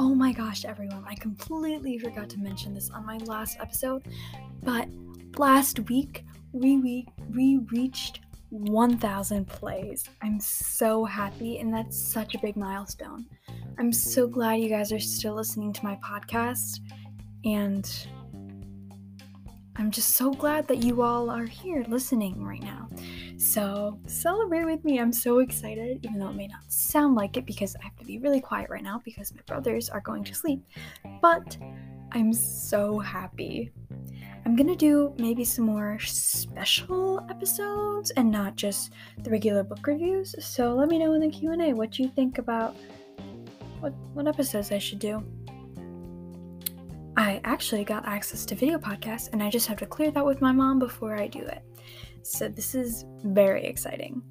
Oh everyone. I completely forgot to mention this on my last episode, but last week we we, we reached 1000 plays. I'm so happy and that's such a big milestone. I'm so glad you guys are still listening to my podcast and I'm just so glad that you all are here listening right now. So, celebrate with me. I'm so excited, even though it may not sound like it because I have to be really quiet right now because my brothers are going to sleep. But I'm so happy. I'm gonna do maybe some more special episodes and not just the regular book reviews. So let me know in the Q&A what you think about what what episodes I should do. I actually got access to video podcasts and I just have to clear that with my mom before I do it. So this is very exciting.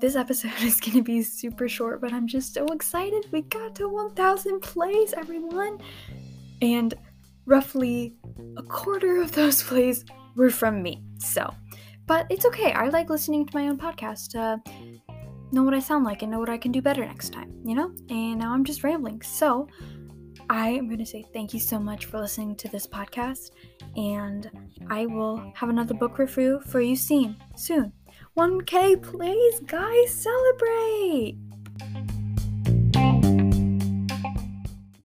This episode is going to be super short, but I'm just so excited. We got to 1,000 plays, everyone! And roughly a quarter of those plays were from me. So, but it's okay. I like listening to my own podcast. Uh, know what I sound like and know what I can do better next time, you know? And now I'm just rambling. So, I am going to say thank you so much for listening to this podcast, and I will have another book review for you soon. Soon. 1K, please, guys, celebrate!